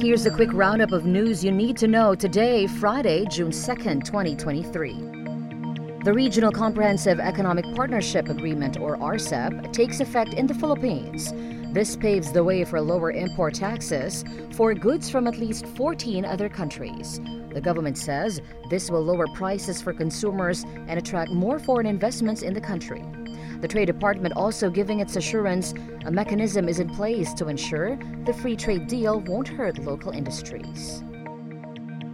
here's a quick roundup of news you need to know today, Friday, June 2nd, 2023. The Regional Comprehensive Economic Partnership Agreement, or RCEP, takes effect in the Philippines. This paves the way for lower import taxes for goods from at least 14 other countries. The government says this will lower prices for consumers and attract more foreign investments in the country. The Trade Department also giving its assurance a mechanism is in place to ensure the free trade deal won't hurt local industries.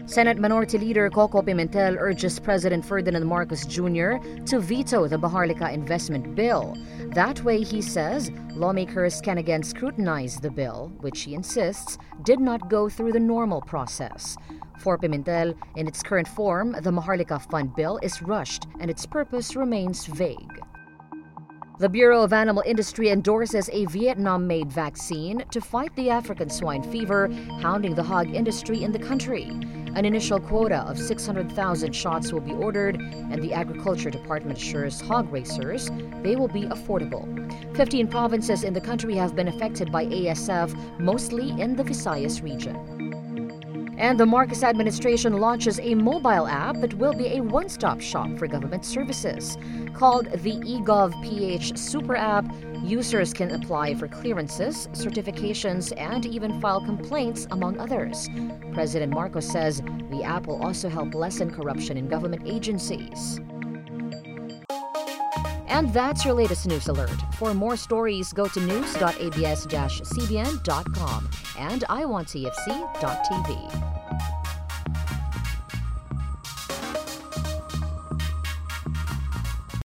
Senate Minority Leader Koko Pimentel urges President Ferdinand Marcos Jr. to veto the Maharlika investment bill. That way, he says, lawmakers can again scrutinize the bill, which he insists did not go through the normal process. For Pimentel, in its current form, the Maharlika Fund bill is rushed and its purpose remains vague. The Bureau of Animal Industry endorses a Vietnam made vaccine to fight the African swine fever hounding the hog industry in the country. An initial quota of 600,000 shots will be ordered, and the Agriculture Department assures hog racers they will be affordable. 15 provinces in the country have been affected by ASF, mostly in the Visayas region. And the Marcos administration launches a mobile app that will be a one stop shop for government services. Called the eGov PH Super App, users can apply for clearances, certifications, and even file complaints, among others. President Marcos says the app will also help lessen corruption in government agencies. And that's your latest news alert. For more stories, go to news.abs-cbn.com and iwanttfc.tv.